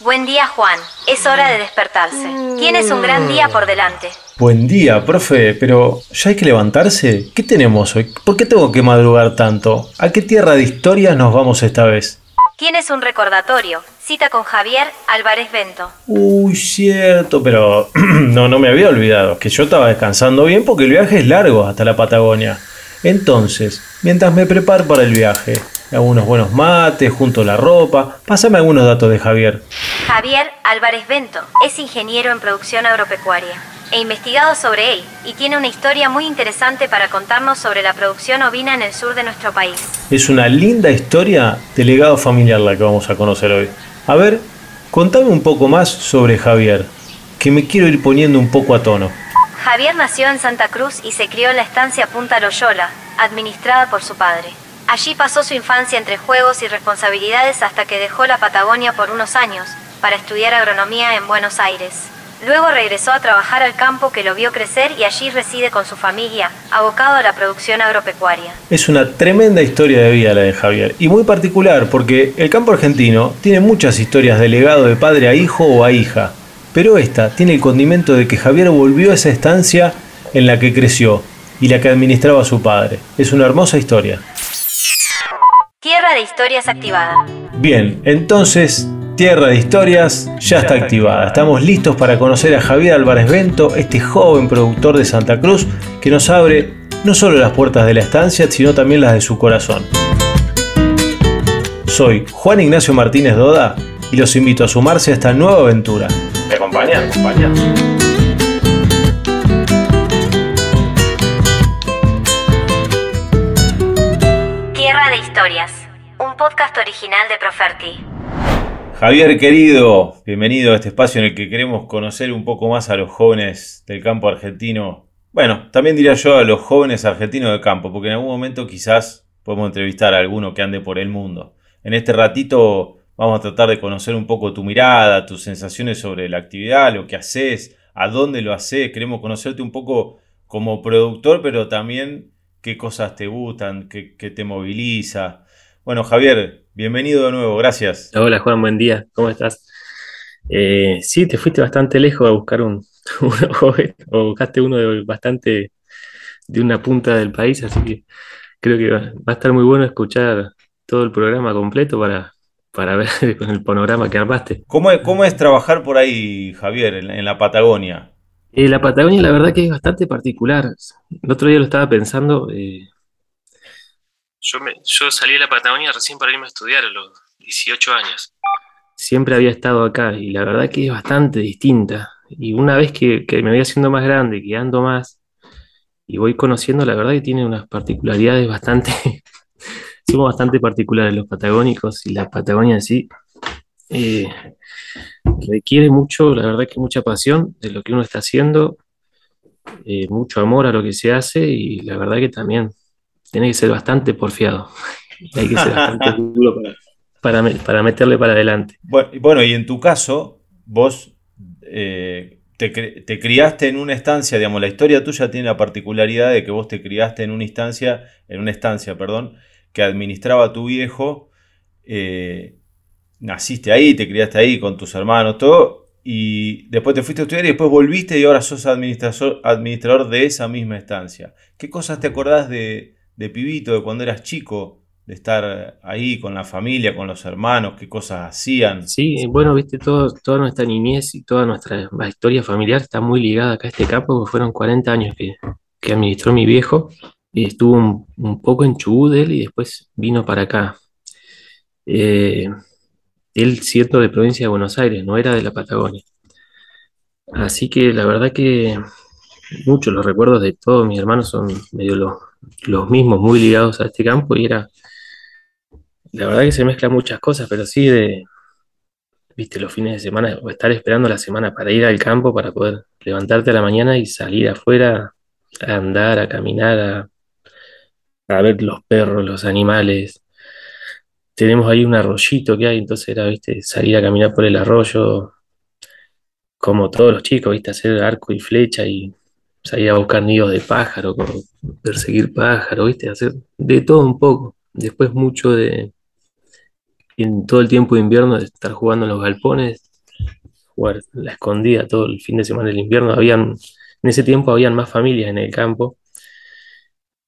Buen día, Juan. Es hora de despertarse. Tienes un gran día por delante. Buen día, profe, pero ¿ya hay que levantarse? ¿Qué tenemos hoy? ¿Por qué tengo que madrugar tanto? ¿A qué tierra de historias nos vamos esta vez? Tienes un recordatorio. Cita con Javier Álvarez Bento. Uy, cierto, pero no, no me había olvidado, que yo estaba descansando bien porque el viaje es largo hasta la Patagonia. Entonces, mientras me preparo para el viaje, hago unos buenos mates, junto la ropa, pásame algunos datos de Javier. Javier Álvarez Bento es ingeniero en producción agropecuaria. He investigado sobre él y tiene una historia muy interesante para contarnos sobre la producción ovina en el sur de nuestro país. Es una linda historia de legado familiar la que vamos a conocer hoy. A ver, contame un poco más sobre Javier, que me quiero ir poniendo un poco a tono. Javier nació en Santa Cruz y se crió en la estancia Punta Loyola, administrada por su padre. Allí pasó su infancia entre juegos y responsabilidades hasta que dejó la Patagonia por unos años para estudiar agronomía en Buenos Aires. Luego regresó a trabajar al campo que lo vio crecer y allí reside con su familia, abocado a la producción agropecuaria. Es una tremenda historia de vida la de Javier, y muy particular porque el campo argentino tiene muchas historias de legado de padre a hijo o a hija, pero esta tiene el condimento de que Javier volvió a esa estancia en la que creció y la que administraba su padre. Es una hermosa historia. Tierra de Historias activada. Bien, entonces Tierra de Historias ya está activada. Estamos listos para conocer a Javier Álvarez Bento, este joven productor de Santa Cruz que nos abre no solo las puertas de la estancia, sino también las de su corazón. Soy Juan Ignacio Martínez Doda y los invito a sumarse a esta nueva aventura. ¿Me acompañan? acompañan? Tierra de Historias, podcast original de Proferti. Javier querido, bienvenido a este espacio en el que queremos conocer un poco más a los jóvenes del campo argentino. Bueno, también diría yo a los jóvenes argentinos del campo, porque en algún momento quizás podemos entrevistar a alguno que ande por el mundo. En este ratito vamos a tratar de conocer un poco tu mirada, tus sensaciones sobre la actividad, lo que haces, a dónde lo haces. Queremos conocerte un poco como productor, pero también qué cosas te gustan, qué, qué te moviliza. Bueno, Javier, bienvenido de nuevo, gracias. Hola Juan, buen día, ¿cómo estás? Eh, sí, te fuiste bastante lejos a buscar un, joven, o buscaste uno de bastante de una punta del país, así que creo que va, va a estar muy bueno escuchar todo el programa completo para, para ver con el panorama que armaste. ¿Cómo es, cómo es trabajar por ahí, Javier, en, en la Patagonia? Eh, la Patagonia la verdad que es bastante particular. El otro día lo estaba pensando, eh, yo, yo salí de la Patagonia recién para irme a estudiar a los 18 años. Siempre había estado acá y la verdad que es bastante distinta. Y una vez que, que me voy haciendo más grande, que ando más y voy conociendo, la verdad que tiene unas particularidades bastante, somos bastante particulares los patagónicos y la Patagonia en sí. eh, requiere mucho, la verdad que mucha pasión de lo que uno está haciendo, eh, mucho amor a lo que se hace y la verdad que también tiene que ser bastante porfiado. Hay que ser bastante duro para, para, me- para meterle para adelante. Bueno, y en tu caso, vos eh, te criaste en una estancia, digamos, la historia tuya tiene la particularidad de que vos te criaste en una instancia, en una estancia, perdón, que administraba tu viejo, eh, naciste ahí, te criaste ahí con tus hermanos, todo, y después te fuiste a estudiar y después volviste y ahora sos administrador, administrador de esa misma estancia. ¿Qué cosas te acordás de, de pibito, de cuando eras chico, de estar ahí con la familia, con los hermanos, qué cosas hacían? Sí, bueno, viste, todo, toda nuestra niñez y toda nuestra historia familiar está muy ligada acá a este campo, porque fueron 40 años que, que administró mi viejo, y estuvo un, un poco en Chubut él y después vino para acá. Eh, él siendo de provincia de Buenos Aires, no era de la Patagonia. Así que la verdad que muchos los recuerdos de todos mis hermanos son medio los, los mismos, muy ligados a este campo, y era, la verdad que se mezclan muchas cosas, pero sí de viste, los fines de semana, o estar esperando la semana para ir al campo, para poder levantarte a la mañana y salir afuera a andar, a caminar, a, a ver los perros, los animales. Tenemos ahí un arroyito que hay, entonces era, viste, salir a caminar por el arroyo, como todos los chicos, viste, hacer arco y flecha y salir a buscar nidos de pájaro, perseguir pájaros, viste, hacer de todo un poco. Después mucho de, en todo el tiempo de invierno, de estar jugando en los galpones, jugar la escondida todo el fin de semana del invierno. Habían, en ese tiempo habían más familias en el campo.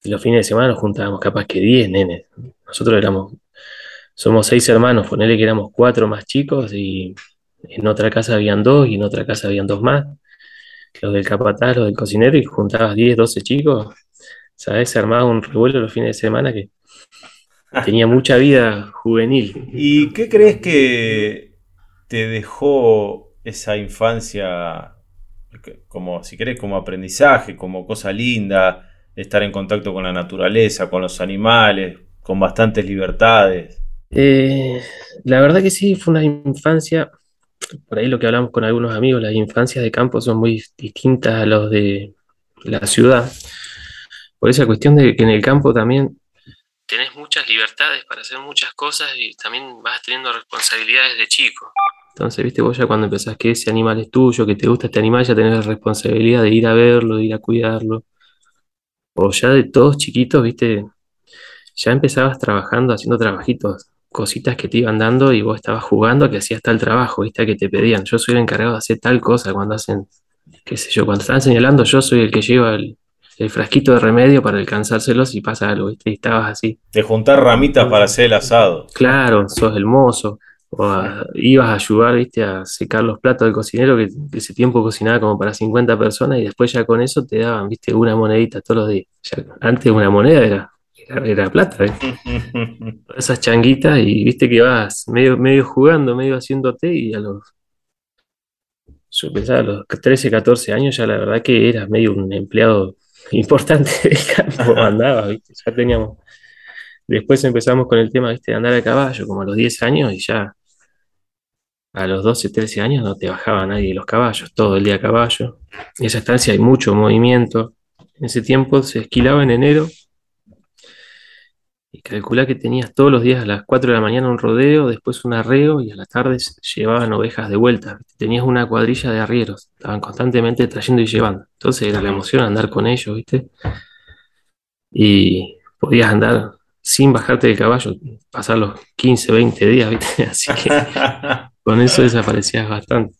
Y los fines de semana nos juntábamos capaz que 10 nenes. Nosotros éramos, somos seis hermanos, ponele que éramos cuatro más chicos y en otra casa habían dos y en otra casa habían dos más. Los del capataz, los del cocinero y juntabas 10, 12 chicos. ¿Sabes? Se armaba un revuelo los fines de semana que tenía mucha vida juvenil. ¿Y qué crees que te dejó esa infancia como, si querés, como aprendizaje, como cosa linda, estar en contacto con la naturaleza, con los animales, con bastantes libertades? Eh, la verdad que sí, fue una infancia, por ahí lo que hablamos con algunos amigos, las infancias de campo son muy distintas a los de la ciudad, por esa cuestión de que en el campo también tenés muchas libertades para hacer muchas cosas y también vas teniendo responsabilidades de chico. Entonces, viste, vos ya cuando empezás que ese animal es tuyo, que te gusta este animal, ya tenés la responsabilidad de ir a verlo, de ir a cuidarlo. O ya de todos chiquitos, viste, ya empezabas trabajando, haciendo trabajitos, cositas que te iban dando y vos estabas jugando a que hacías tal trabajo, viste, que te pedían. Yo soy el encargado de hacer tal cosa cuando hacen, qué sé yo, cuando están señalando, yo soy el que lleva el, el frasquito de remedio para alcanzárselos y pasa algo, ¿viste? Y estabas así. De juntar ramitas para hacer el asado. Claro, sos el mozo. O ibas a ayudar, ¿viste? A secar los platos del cocinero, que, ese tiempo cocinaba como para 50 personas y después ya con eso te daban, ¿viste? Una monedita todos los días. antes una moneda era, era, plata, ¿eh? Esas changuitas y viste que vas medio, medio jugando, medio haciéndote y a los yo pensaba a los 13, 14 años ya la verdad que eras medio un empleado importante del campo andaba, ¿viste? Ya teníamos. Después empezamos con el tema ¿viste? de andar a caballo, como a los 10 años, y ya a los 12, 13 años no te bajaba nadie de los caballos, todo el día a caballo. En esa estancia hay mucho movimiento. En ese tiempo se esquilaba en enero y calculá que tenías todos los días a las 4 de la mañana un rodeo, después un arreo y a la tarde llevaban ovejas de vuelta. Tenías una cuadrilla de arrieros, estaban constantemente trayendo y llevando. Entonces era la emoción andar con ellos, ¿viste? Y podías andar sin bajarte del caballo, pasar los 15, 20 días, ¿viste? Así que con eso desaparecías bastante.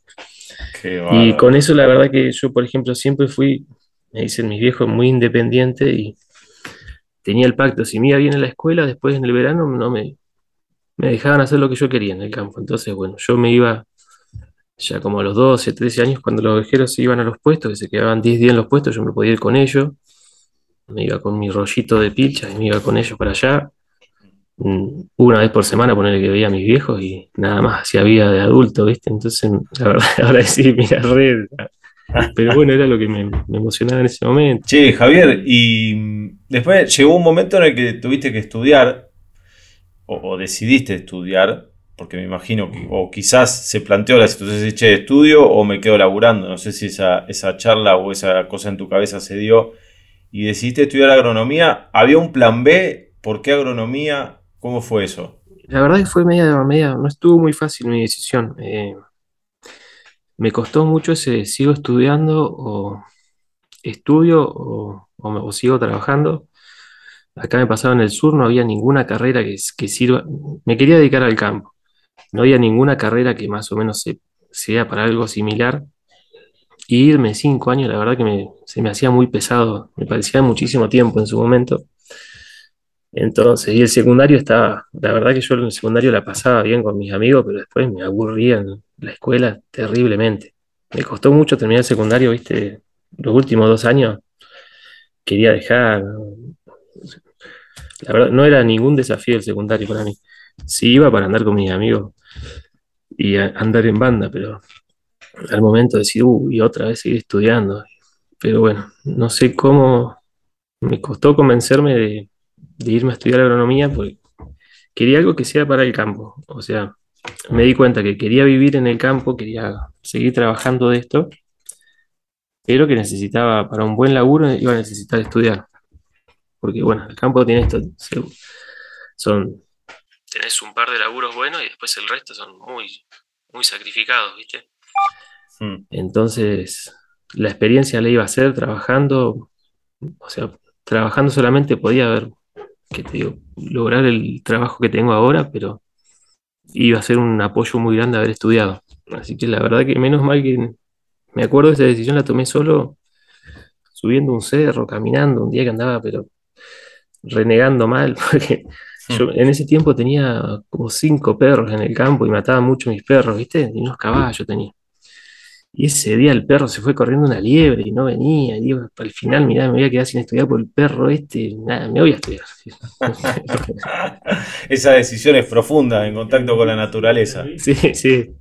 y con eso la verdad que yo, por ejemplo, siempre fui, me dicen mis viejos, muy independiente y tenía el pacto, si me iba bien en la escuela, después en el verano no me, me dejaban hacer lo que yo quería en el campo. Entonces, bueno, yo me iba ya como a los 12, 13 años, cuando los ovejeros se iban a los puestos, que se quedaban 10 días en los puestos, yo me podía ir con ellos. Me iba con mi rollito de pilcha y me iba con ellos para allá. Mm, una vez por semana ponerle que veía a mis viejos y nada más hacía vida de adulto, ¿viste? Entonces, la verdad, ahora sí, mira, red. Pero bueno, era lo que me, emocionaba en ese momento. Che, Javier, y después llegó un momento en el que tuviste que estudiar, o, decidiste estudiar, porque me imagino que, o quizás se planteó la situación de, che, estudio o me quedo laburando. No sé si esa, esa charla o esa cosa en tu cabeza se dio. Y decidiste estudiar agronomía. ¿Había un plan B? ¿Por qué agronomía? ¿Cómo fue eso? La verdad que fue media, media, no estuvo muy fácil mi decisión. Eh, me costó mucho ese, sigo estudiando o estudio o, sigo trabajando. Acá me pasaba en el sur, no había ninguna carrera que, que, sirva. Me quería dedicar al campo. No había ninguna carrera que más o menos sea para algo similar. Y irme cinco años, la verdad que se me hacía muy pesado. Me parecía muchísimo tiempo en su momento. Entonces, y el secundario estaba, la verdad que yo en el secundario la pasaba bien con mis amigos, pero después me aburría en la escuela terriblemente. Me costó mucho terminar el secundario, viste, los últimos dos años quería dejar. La verdad, no era ningún desafío el secundario para mí. Sí iba para andar con mis amigos y andar en banda, pero al momento de decir, uy, otra vez seguir estudiando. Pero bueno, no sé cómo me costó convencerme de, de irme a estudiar agronomía porque quería algo que sea para el campo. O sea, me di cuenta que quería vivir en el campo, quería seguir trabajando de esto, pero que necesitaba, para un buen laburo, iba a necesitar estudiar. Porque bueno, el campo tiene esto, son, tenés un par de laburos buenos y después el resto son muy, muy sacrificados, ¿viste? Hmm. Entonces, la experiencia la iba a hacer trabajando, o sea, trabajando solamente podía haber que te digo, lograr el trabajo que tengo ahora, pero iba a ser un apoyo muy grande haber estudiado. Así que la verdad que menos mal que me acuerdo de esa decisión la tomé solo subiendo un cerro, caminando, un día que andaba, pero renegando mal, porque yo en ese tiempo tenía como cinco perros en el campo y mataba mucho mis perros, ¿viste? Y unos caballos tenía. Y ese día el perro se fue corriendo una liebre y no venía. Y digo, al final, mirá, me voy a quedar sin estudiar por el perro este. Nada, me voy a estudiar. Esa decisión es profunda, en contacto con la naturaleza. Sí, sí.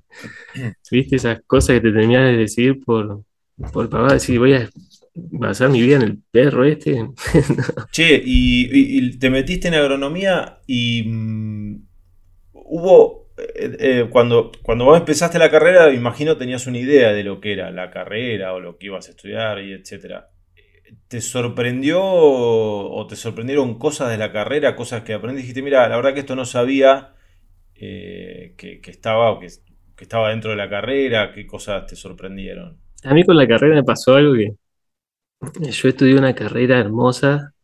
Viste esas cosas que te terminas de decidir por, por papá, decir, voy a basar mi vida en el perro este. che, y, te metiste en agronomía y mm, hubo, eh, eh, cuando, cuando vos empezaste la carrera, imagino tenías una idea de lo que era la carrera o lo que ibas a estudiar y etcétera. ¿Te sorprendió o te sorprendieron cosas de la carrera, cosas que aprendiste? Dijiste, mira, la verdad que esto no sabía eh, que, estaba que, que estaba dentro de la carrera, qué cosas te sorprendieron. A mí con la carrera me pasó algo que yo estudié una carrera hermosa,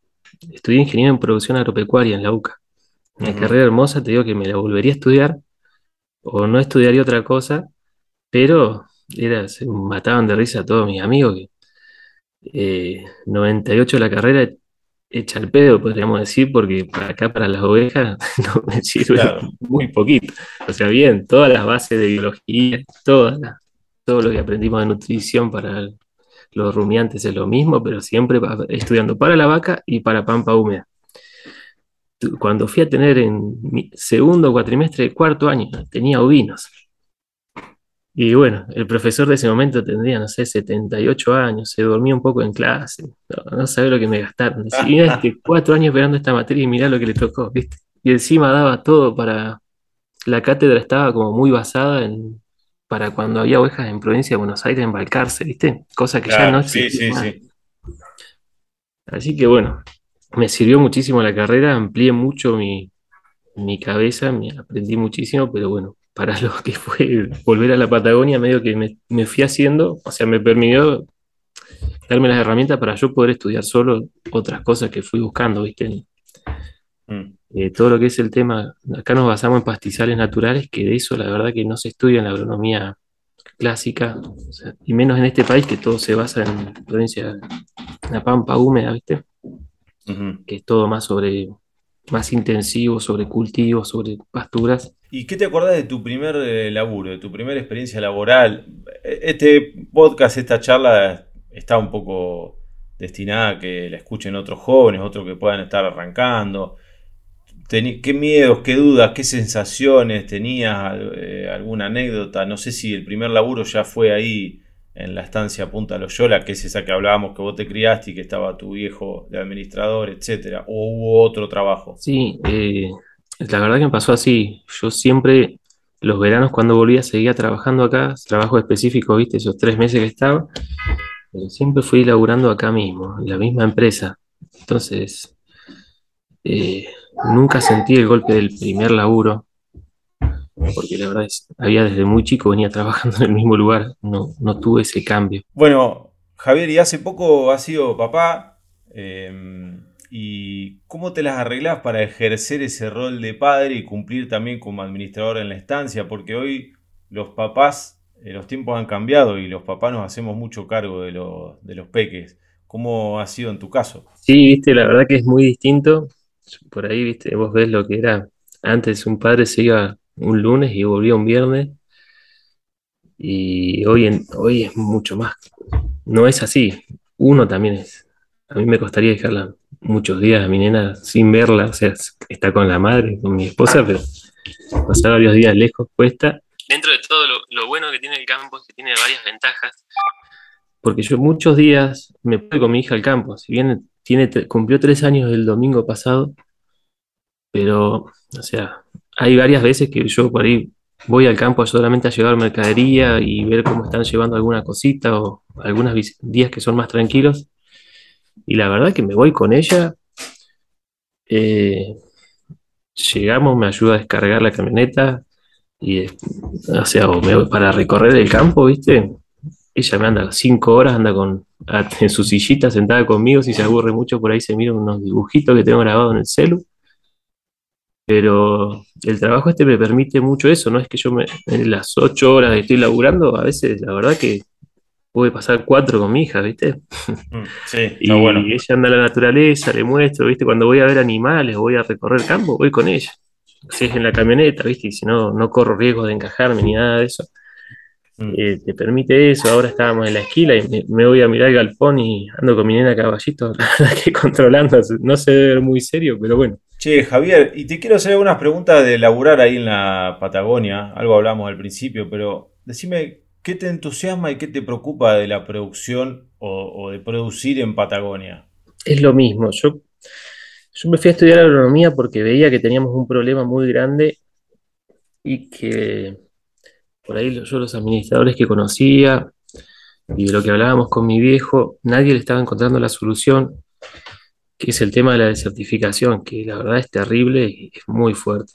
estudié ingeniero en producción agropecuaria en la UCA. Una carrera hermosa, te digo que me la volvería a estudiar o no estudiaría otra cosa, pero era, se mataban de risa todos mis amigos que 98 eh, la carrera echa el pedo, podríamos decir, porque para acá, para las ovejas, no me sirve muy poquito. O sea, bien, todas las bases de biología, todas todo lo que aprendimos de nutrición para los rumiantes es lo mismo, pero siempre estudiando para la vaca y para pampa húmeda. Cuando fui a tener en mi segundo cuatrimestre, cuarto año, tenía ovinos. Y bueno, el profesor de ese momento tendría, no sé, 78 años, se dormía un poco en clase, no, sabe lo que me gastaron. Y este, cuatro años esperando esta materia y mirá lo que le tocó, ¿viste? Y encima daba todo para... La cátedra estaba como muy basada en para cuando había ovejas en provincia de Buenos Aires embarcarse, ¿viste? Cosa que ya no existe. Sí, sí, sí. Así que bueno, me sirvió muchísimo la carrera, amplié mucho mi, cabeza, me aprendí muchísimo, pero bueno, para lo que fue volver a la Patagonia, medio que me, fui haciendo, o sea, me permitió darme las herramientas para yo poder estudiar solo otras cosas que fui buscando, ¿viste? Mm. Eh, todo lo que es el tema, acá nos basamos en pastizales naturales, que de eso la verdad que no se estudia en la agronomía clásica, y menos en este país que todo se basa en provincia, la pampa húmeda, ¿viste? Que es todo más sobre, más intensivo, sobre cultivos, sobre pasturas. ¿Y qué te acordás de tu primer eh, laburo, de tu primera experiencia laboral? Este podcast, esta charla está un poco destinada a que la escuchen otros jóvenes, otros que puedan estar arrancando. ¿Qué miedos, qué dudas, qué sensaciones tenías? Eh, ¿Alguna anécdota? No sé si el primer laburo ya fue ahí en la estancia Punta Loyola, que es esa que hablábamos que vos te criaste y que estaba tu viejo de administrador, etcétera, o hubo otro trabajo. Sí, eh, la verdad que me pasó así. Yo siempre, los veranos cuando volvía, seguía trabajando acá, trabajo específico, viste, esos tres meses que estaba, pero siempre fui laburando acá mismo, en la misma empresa. Entonces, eh, Nunca sentí el golpe del primer laburo, porque la verdad es, había desde muy chico venía trabajando en el mismo lugar, no, no tuve ese cambio. Bueno, Javier, y hace poco has sido papá, em, ¿y cómo te las arreglás para ejercer ese rol de padre y cumplir también como administrador en la estancia? Porque hoy los papás, eh, los tiempos han cambiado y los papás nos hacemos mucho cargo de, de los peques. ¿Cómo ha sido en tu caso? Sí, viste, la verdad que es muy distinto por ahí, viste, vos ves lo que era. Antes un padre se iba un lunes y volvía un viernes. Y hoy, en, hoy es mucho más. No es así. Uno también es. A mí me costaría dejarla muchos días a mi nena sin verla. O sea, está con la madre, con mi esposa, pero pasar varios días lejos cuesta. Dentro de todo lo, lo bueno que tiene el campo es que tiene varias ventajas. Porque yo muchos días me voy con mi hija al campo. Si bien cumplió tres años el domingo pasado, pero, o sea, hay varias veces que yo por ahí voy al campo solamente a llevar mercadería y ver cómo están llevando alguna cosita o algunos días que son más tranquilos. Y la verdad que me voy con ella. Eh, llegamos, me ayuda a descargar la camioneta y, o sea, para recorrer el campo, ¿viste? Ella me anda cinco horas, anda con, en su sillita sentada conmigo, si se aburre mucho por ahí se mira unos dibujitos que tengo grabados en el celu. Pero el trabajo este me permite mucho eso, no es que yo me, en las ocho horas que estoy laburando, a veces la verdad que puede pasar cuatro con mi hija, ¿viste? Mm, Sí, Y bueno. ella anda a la naturaleza, le muestro, ¿viste? Cuando voy a ver animales, voy a recorrer campo, voy con ella. Si es en la camioneta, ¿viste? Y si no, no corro riesgo de encajarme ni nada de eso. Mm. Eh, te permite eso. Ahora estábamos en la esquila y me, me voy a mirar el galpón y ando con mi nena caballito, la verdad que controlando. No se debe ver muy serio, pero bueno. Che, Javier, y te quiero hacer algunas preguntas de laburar ahí en la Patagonia. Algo hablamos al principio, pero decime, ¿qué te entusiasma y qué te preocupa de la producción o, de producir en Patagonia? Es lo mismo. Yo, yo me fui a estudiar agronomía porque veía que teníamos un problema muy grande y que por ahí yo los administradores que conocía y de lo que hablábamos con mi viejo, nadie le estaba encontrando la solución, que es el tema de la desertificación, que la verdad es terrible y es muy fuerte.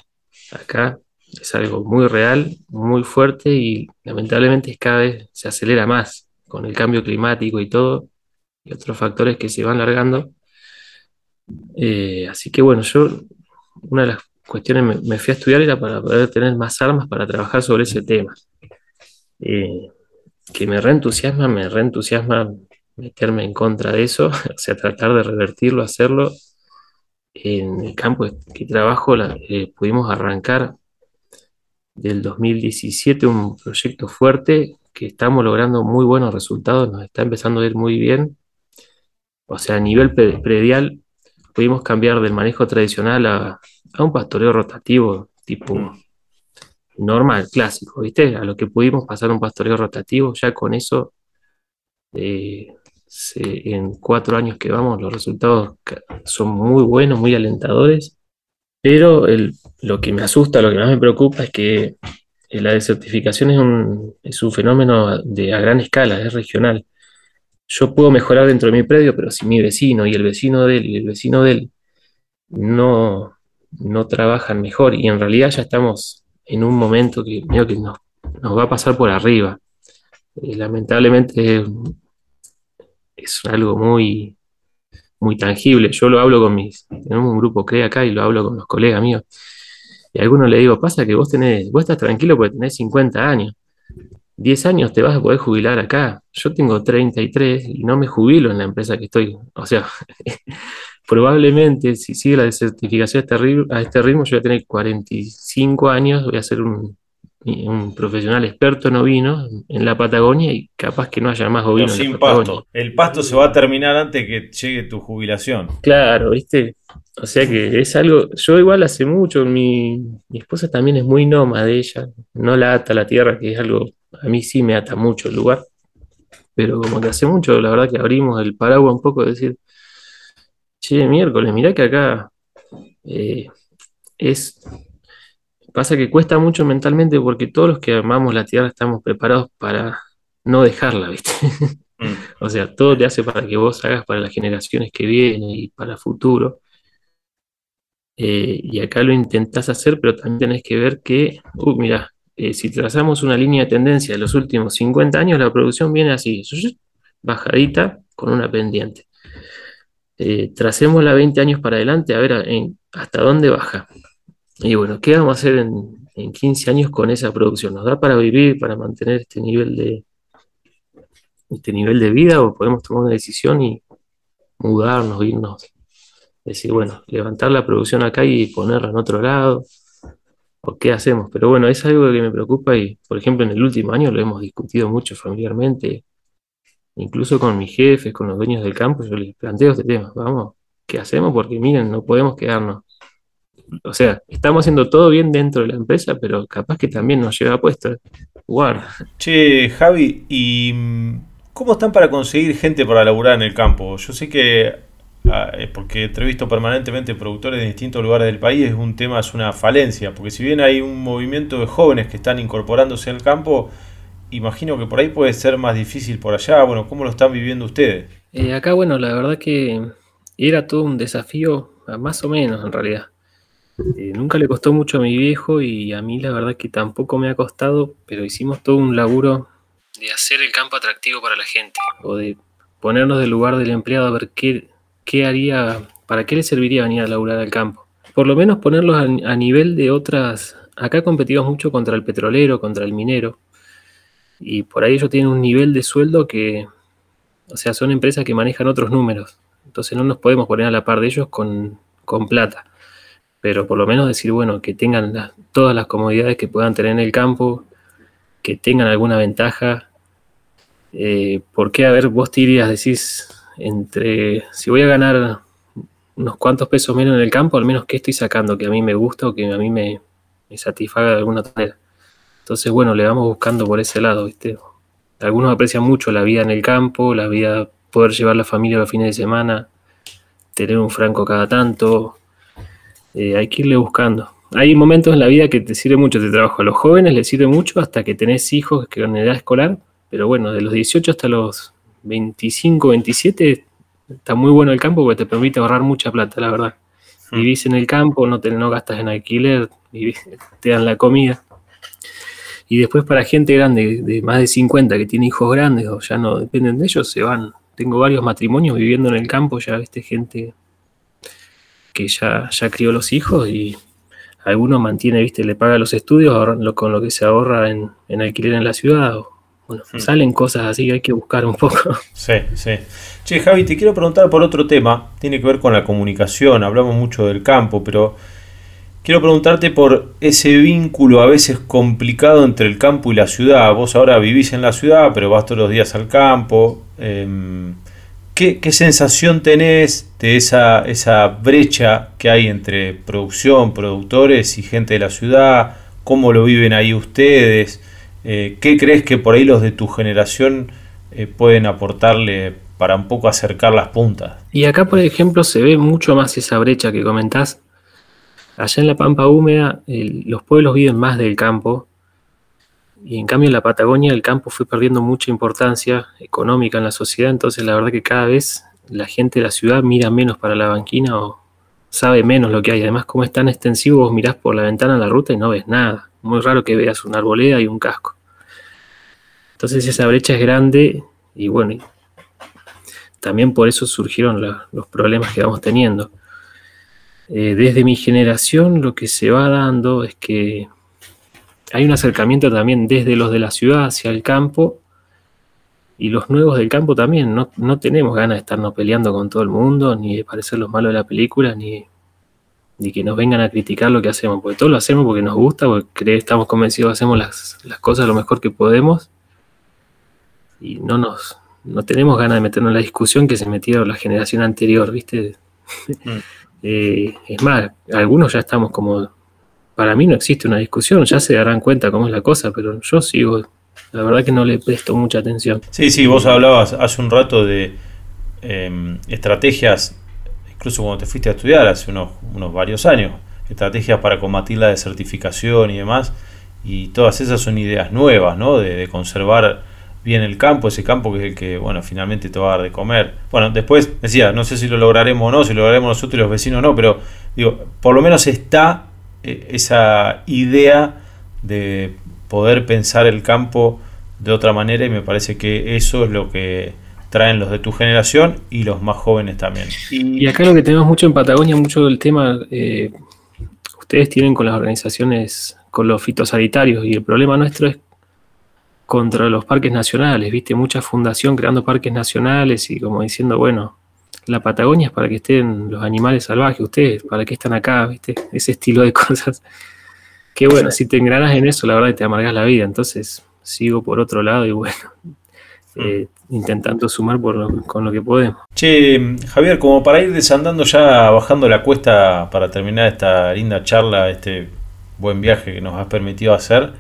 Acá es algo muy real, muy fuerte y lamentablemente cada vez se acelera más con el cambio climático y todo, y otros factores que se van largando. Eh, así que bueno, yo una de las cuestiones me, me fui a estudiar era para poder tener más armas para trabajar sobre ese tema. Eh, que me reentusiasma, me reentusiasma meterme en contra de eso, o sea, tratar de revertirlo, hacerlo. En el campo que trabajo eh, pudimos arrancar del 2017 un proyecto fuerte que estamos logrando muy buenos resultados, nos está empezando a ir muy bien. O sea, a nivel pre- predial pudimos cambiar del manejo tradicional a, a un pastoreo rotativo tipo normal, clásico, ¿viste? A lo que pudimos pasar un pastoreo rotativo, ya con eso, eh, se- en cuatro años que vamos, los resultados son muy buenos, muy alentadores, pero lo que me asusta, lo que más me preocupa es que la desertificación es un, fenómeno de, a gran escala, es regional. Yo puedo mejorar dentro de mi predio, pero si mi vecino y el vecino de él y el vecino de él no, no trabajan mejor y en realidad ya estamos en un momento que, que nos, nos va a pasar por arriba. Eh, lamentablemente es algo muy, muy tangible. Yo lo hablo con mis, tenemos un grupo CREA acá y lo hablo con los colegas míos. Y a algunos le digo, pasa que vos tenés, vos estás tranquilo porque tenés 50 años. 10 años te vas a poder jubilar acá. Yo tengo 33 y no me jubilo en la empresa que estoy. O sea, probablemente si sigue la desertificación a este este ritmo, yo voy a tener 45 años, voy a ser un, un profesional experto en ovinos en la Patagonia y capaz que no haya más Pero ovinos en sin la Patagonia. pasto. El pasto se va a terminar antes que llegue tu jubilación. Claro, ¿viste? O sea que es algo, yo igual hace mucho, mi, mi esposa también es muy nómade, ella no la ata la tierra, que es algo, a mí sí me ata mucho el lugar, pero como que hace mucho, la verdad que abrimos el paraguas un poco, de decir, che, miércoles, mirá que acá eh, es, pasa que cuesta mucho mentalmente porque todos los que amamos la tierra estamos preparados para no dejarla, ¿viste? Mm. O sea, todo te hace para que vos hagas para las generaciones que vienen y para el futuro. Eh, y acá lo intentás hacer, pero también tenés que ver que, uh, mirá, eh, si trazamos una línea de tendencia de los últimos 50 años, la producción viene así, bajadita con una pendiente. Eh, tracémosla 20 años para adelante, a ver en- hasta dónde baja. Y bueno, ¿qué vamos a hacer en, en 15 años con esa producción? ¿Nos da para vivir, para mantener este nivel de, este nivel de vida o podemos tomar una decisión y mudarnos, irnos? Decir, bueno, levantar la producción acá y ponerla en otro lado, o qué hacemos. Pero bueno, es algo que me preocupa y, por ejemplo, en el último año lo hemos discutido mucho familiarmente, incluso con mis jefes, con los dueños del campo, yo les planteo este tema, vamos, ¿qué hacemos? Porque miren, no podemos quedarnos. O sea, estamos haciendo todo bien dentro de la empresa, pero capaz que también nos lleva a puesto. Guarda. Che, Javi, ¿y mm, cómo están para conseguir gente para laburar en el campo? Yo sé que, ah, eh, porque entrevisto permanentemente productores de distintos lugares del país, es un tema, es una falencia, porque si bien hay un movimiento de jóvenes que están incorporándose al campo, imagino que por ahí puede ser más difícil por allá. Bueno, ¿cómo lo están viviendo ustedes? Eh, acá, bueno, la verdad que era todo un desafío, más o menos en realidad. Eh, nunca le costó mucho a mi viejo y a mí la verdad que tampoco me ha costado, pero hicimos todo un laburo de hacer el campo atractivo para la gente o de ponernos del lugar del empleado a ver qué, qué haría, para qué le serviría venir a laburar al campo. por lo menos ponerlos a, a nivel de otras. Acá competimos mucho contra el petrolero, contra el minero. Y por ahí ellos tienen un nivel de sueldo que, o sea, son empresas que manejan otros números. Entonces no nos podemos poner a la par de ellos con, con plata. Pero por lo menos decir, bueno, que tengan todas las comodidades que puedan tener en el campo, que tengan alguna ventaja. Eh, ¿Por qué? A ver, vos te irías, decís, entre, si voy a ganar unos cuantos pesos menos en el campo, al menos que estoy sacando, que a mí me gusta o que a mí me, me satisfaga de alguna manera. Entonces, bueno, le vamos buscando por ese lado, ¿viste? Algunos aprecian mucho la vida en el campo, la vida, poder llevar la familia los fines de semana, tener un franco cada tanto. Eh, hay que irle buscando. Hay momentos en la vida que te sirve mucho este trabajo. A los jóvenes les sirve mucho hasta que tenés hijos que en edad escolar, pero bueno, de los 18 hasta los 25, 27 está muy bueno el campo porque te permite ahorrar mucha plata, la verdad. Mm. Vivís en el campo, no, te, no gastas en alquiler, vivís- te dan la comida. Y después para gente grande, de más de 50, que tiene hijos grandes o ya no dependen de ellos, se van. Tengo varios matrimonios viviendo en el campo, ya viste gente que ya, ya crió los hijos y alguno mantiene, viste, le paga los estudios con lo que se ahorra en, en alquiler en la ciudad. o- bueno, Hmm. salen cosas así que hay que buscar un poco. Sí, sí. Che, Javi, te quiero preguntar por otro tema. Tiene que ver con la comunicación. Hablamos mucho del campo, pero quiero preguntarte por ese vínculo a veces complicado entre el campo y la ciudad. Vos ahora vivís en la ciudad, pero vas todos los días al campo. Em, ¿qué, sensación tenés de esa, esa brecha que hay entre producción, productores y gente de la ciudad? ¿Cómo lo viven ahí ustedes? Eh, ¿Qué crees que por ahí los de tu generación eh, pueden aportarle para un poco acercar las puntas? Y acá, por ejemplo, se ve mucho más esa brecha que comentás. Allá en la Pampa Húmeda, los pueblos viven más del campo. Y en cambio en la Patagonia el campo fue perdiendo mucha importancia económica en la sociedad. Entonces la verdad que cada vez la gente de la ciudad mira menos para la banquina o sabe menos lo que hay. Además, como es tan extensivo, vos mirás por la ventana a la ruta y no ves nada. Muy raro que veas una arboleda y un casco. Entonces esa brecha es grande y bueno, también por eso surgieron los problemas que vamos teniendo. Eh, desde mi generación lo que se va dando es que hay un acercamiento también desde los de la ciudad hacia el campo y los nuevos del campo también. No, no tenemos ganas de estarnos peleando con todo el mundo, ni de parecer los malos de la película, ni, ni que nos vengan a criticar lo que hacemos, porque todo lo hacemos porque nos gusta, porque estamos convencidos que hacemos las, las cosas lo mejor que podemos y no nos no tenemos ganas de meternos en la discusión que se metieron la generación anterior, ¿viste? Mm. Eh, es más, algunos ya estamos como, para mí no existe una discusión, ya se darán cuenta cómo es la cosa, pero yo sigo, la verdad que no le presto mucha atención. Sí, sí, vos hablabas hace un rato de em, estrategias, incluso cuando te fuiste a estudiar hace unos, unos varios años, estrategias para combatir la desertificación y demás, y todas esas son ideas nuevas, ¿no? De, conservar bien el campo, ese campo que es el que, bueno, finalmente te va a dar de comer. Bueno, después decía, no sé si lo lograremos o no, si lo lograremos nosotros y los vecinos no, pero digo, por lo menos está esa idea de poder pensar el campo de otra manera y me parece que eso es lo que traen los de tu generación y los más jóvenes también. Y acá lo que tenemos mucho en Patagonia, mucho el tema, eh, ustedes tienen con las organizaciones, con los fitosanitarios, y el problema nuestro es contra los parques nacionales, viste, mucha fundación creando parques nacionales y como diciendo, bueno, la Patagonia es para que estén los animales salvajes, ustedes, para que están acá, viste, ese estilo de cosas. Que bueno, si te engranas en eso, la verdad que te amargas la vida, entonces sigo por otro lado y bueno, eh, intentando sumar por lo- con lo que podemos. Che, Javier, como para ir desandando ya, bajando la cuesta para terminar esta linda charla, este buen viaje que nos has permitido hacer,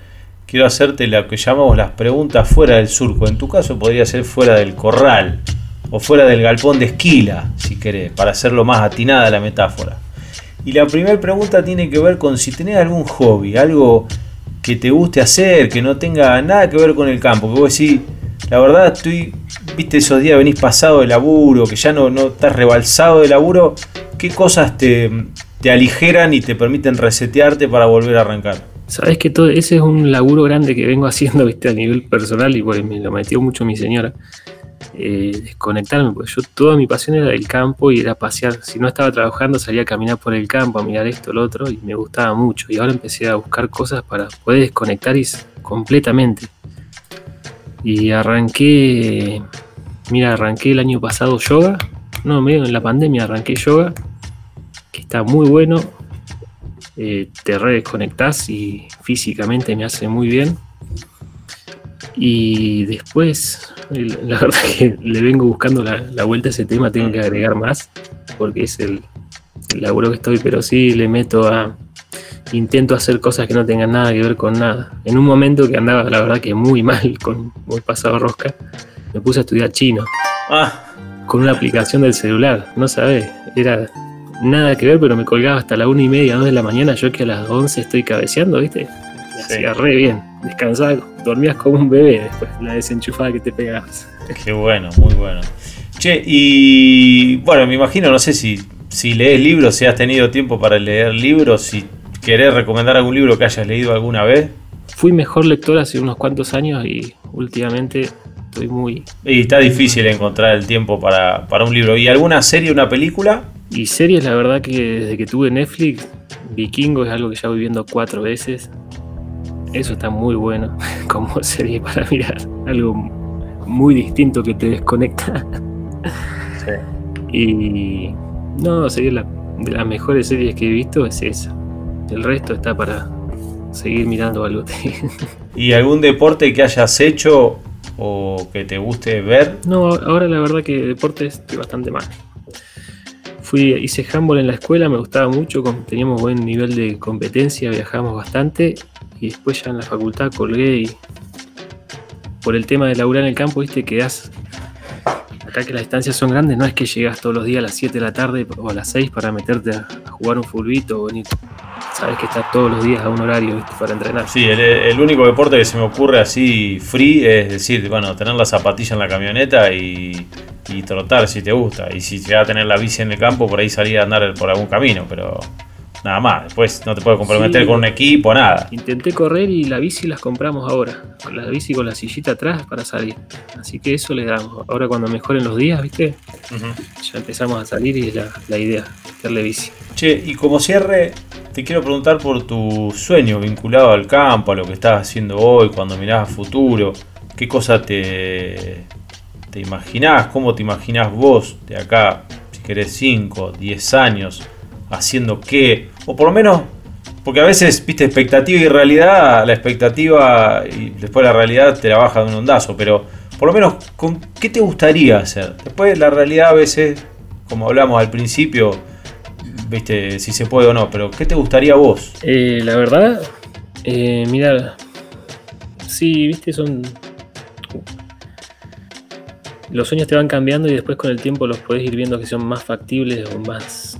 quiero hacerte lo que llamamos las preguntas fuera del surco. En tu caso podría ser fuera del corral o fuera del galpón de esquila, si querés, para hacerlo más atinada la metáfora. Y la primera pregunta tiene que ver con si tenés algún hobby, algo que te guste hacer, que no tenga nada que ver con el campo, que vos decís, la verdad estoy, viste esos días venís pasado de laburo, que ya no, no estás rebalsado de laburo, ¿qué cosas te, te aligeran y te permiten resetearte para volver a arrancar? Sabes que todo ese es un laburo grande que vengo haciendo, viste, a nivel personal y pues me lo metió mucho mi señora. Eh, desconectarme, porque yo toda mi pasión era el campo y era pasear. Si no estaba trabajando, salía a caminar por el campo, a mirar esto, lo otro, y me gustaba mucho. Y ahora empecé a buscar cosas para poder desconectar completamente. Y arranqué, mira, arranqué el año pasado yoga. No, medio en la pandemia arranqué yoga, que está muy bueno. Eh, te redesconectás y físicamente me hace muy bien. Y después, la verdad que le vengo buscando la, vuelta a ese tema, tengo que agregar más, porque es el, el laburo que estoy, pero sí le meto a, intento hacer cosas que no tengan nada que ver con nada. En un momento que andaba, la verdad, que muy mal, con muy pasado rosca, me puse a estudiar chino. Ah. Con una aplicación del celular, no sabes, era nada que ver, pero me colgaba hasta la una y media, dos de la mañana, yo que a las 11 estoy cabeceando, ¿viste? Me hacía re bien, descansaba, dormías como un bebé después, la desenchufada que te pegabas. Qué bueno, muy bueno. Che, y bueno, me imagino, no sé si, si lees libros, si has tenido tiempo para leer libros, si ¿Querés recomendar algún libro que hayas leído alguna vez? Fui mejor lector hace unos cuantos años y últimamente estoy muy... Y está difícil encontrar el tiempo para, un libro. ¿Y alguna serie, una película? Y series, la verdad que desde que tuve Netflix, Vikingo es algo que ya voy viendo cuatro veces. Eso está muy bueno como serie para mirar. Algo muy distinto que te desconecta. Sí. Y no, sería la, de las mejores series que he visto es esa. El resto está para seguir mirando algo. ¿Y algún deporte que hayas hecho o que te guste ver? No, ahora la verdad que deporte estoy bastante mal. Fui, hice handball en la escuela, me gustaba mucho, teníamos buen nivel de competencia, viajamos bastante y después ya en la facultad colgué y por el tema de laburar en el campo, viste, quedás acá que las distancias son grandes, no es que llegas todos los días a las 7 de la tarde o a las 6 para meterte a, jugar un fulbito o sabes que estás todos los días a un horario para entrenar. Sí, el, único deporte que se me ocurre así free es decir, bueno, tener la zapatilla en la camioneta y, trotar si te gusta. Y si te va a tener la bici en el campo, por ahí salir a andar por algún camino, pero nada más. Después no te puedes comprometer con un equipo, nada. Intenté correr y la bici las compramos ahora. Con la bici con la sillita atrás para salir. Así que eso le damos. Ahora cuando mejoren los días, ¿viste? Ya empezamos a salir y es la, la idea, hacerle bici. Che, y como cierre, te quiero preguntar por tu sueño vinculado al campo, a lo que estás haciendo hoy, cuando mirás a futuro. ¿Qué cosa te, te imaginás? ¿Cómo te imaginás vos de acá, si querés 5, 10 años, haciendo qué? O por lo menos, porque a veces, viste, expectativa y realidad, la expectativa y después la realidad te la baja de un ondazo, pero por lo menos, ¿con qué te gustaría hacer? Después la realidad a veces, como hablamos al principio, viste, si se puede o no, pero ¿qué te gustaría vos? Eh, la verdad, eh, mira, sí, viste, son... Los sueños te van cambiando y después con el tiempo los puedes ir viendo que son más factibles o más,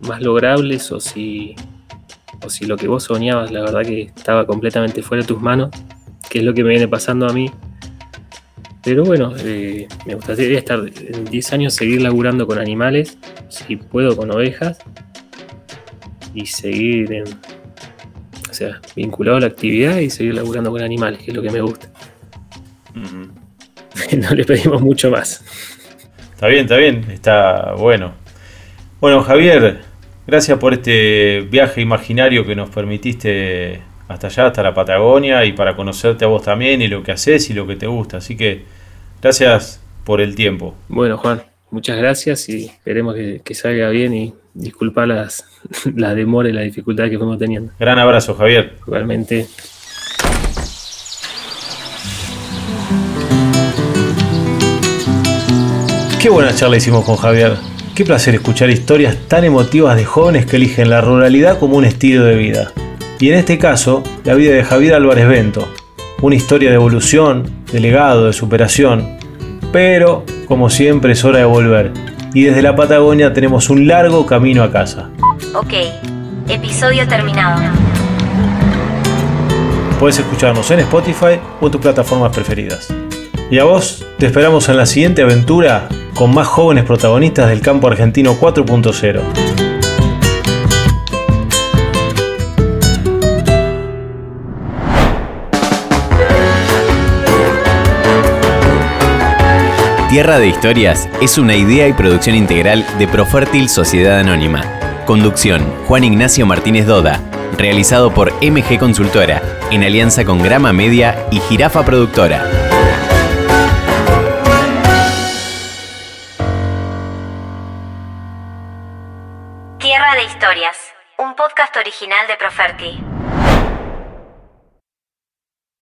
más logrables o si, o si lo que vos soñabas la verdad que estaba completamente fuera de tus manos, que es lo que me viene pasando a mí pero bueno, eh, me gustaría estar en 10 años seguir laburando con animales, si puedo con ovejas, y seguir o sea, vinculado a la actividad y seguir laburando con animales, que es lo que me gusta. no le pedimos mucho más. Está bien, está bien, está bueno. Bueno, Javier, gracias por este viaje imaginario que nos permitiste hasta allá, hasta la Patagonia, y para conocerte a vos también y lo que haces y lo que te gusta. Así que gracias por el tiempo. Bueno, Juan, muchas gracias y esperemos que, salga bien y disculpa las, la demora y la dificultad que fuimos teniendo. Gran abrazo, Javier. Igualmente. Qué buena charla hicimos con Javier. Qué placer escuchar historias tan emotivas de jóvenes que eligen la ruralidad como un estilo de vida. Y en este caso, la vida de Javier Álvarez Bento. Una historia de evolución, de legado, de superación. Pero, como siempre, es hora de volver. Y desde la Patagonia tenemos un largo camino a casa. Ok, episodio terminado. Puedes escucharnos en Spotify o en tus plataformas preferidas. Y a vos, te esperamos en la siguiente aventura con más jóvenes protagonistas del campo argentino 4.0. Tierra de Historias es una idea y producción integral de Profértil Sociedad Anónima. Conducción, Juan Ignacio Martínez Doda. Realizado por MG Consultora, en alianza con Grama Media y Jirafa Productora. Original de Proferti.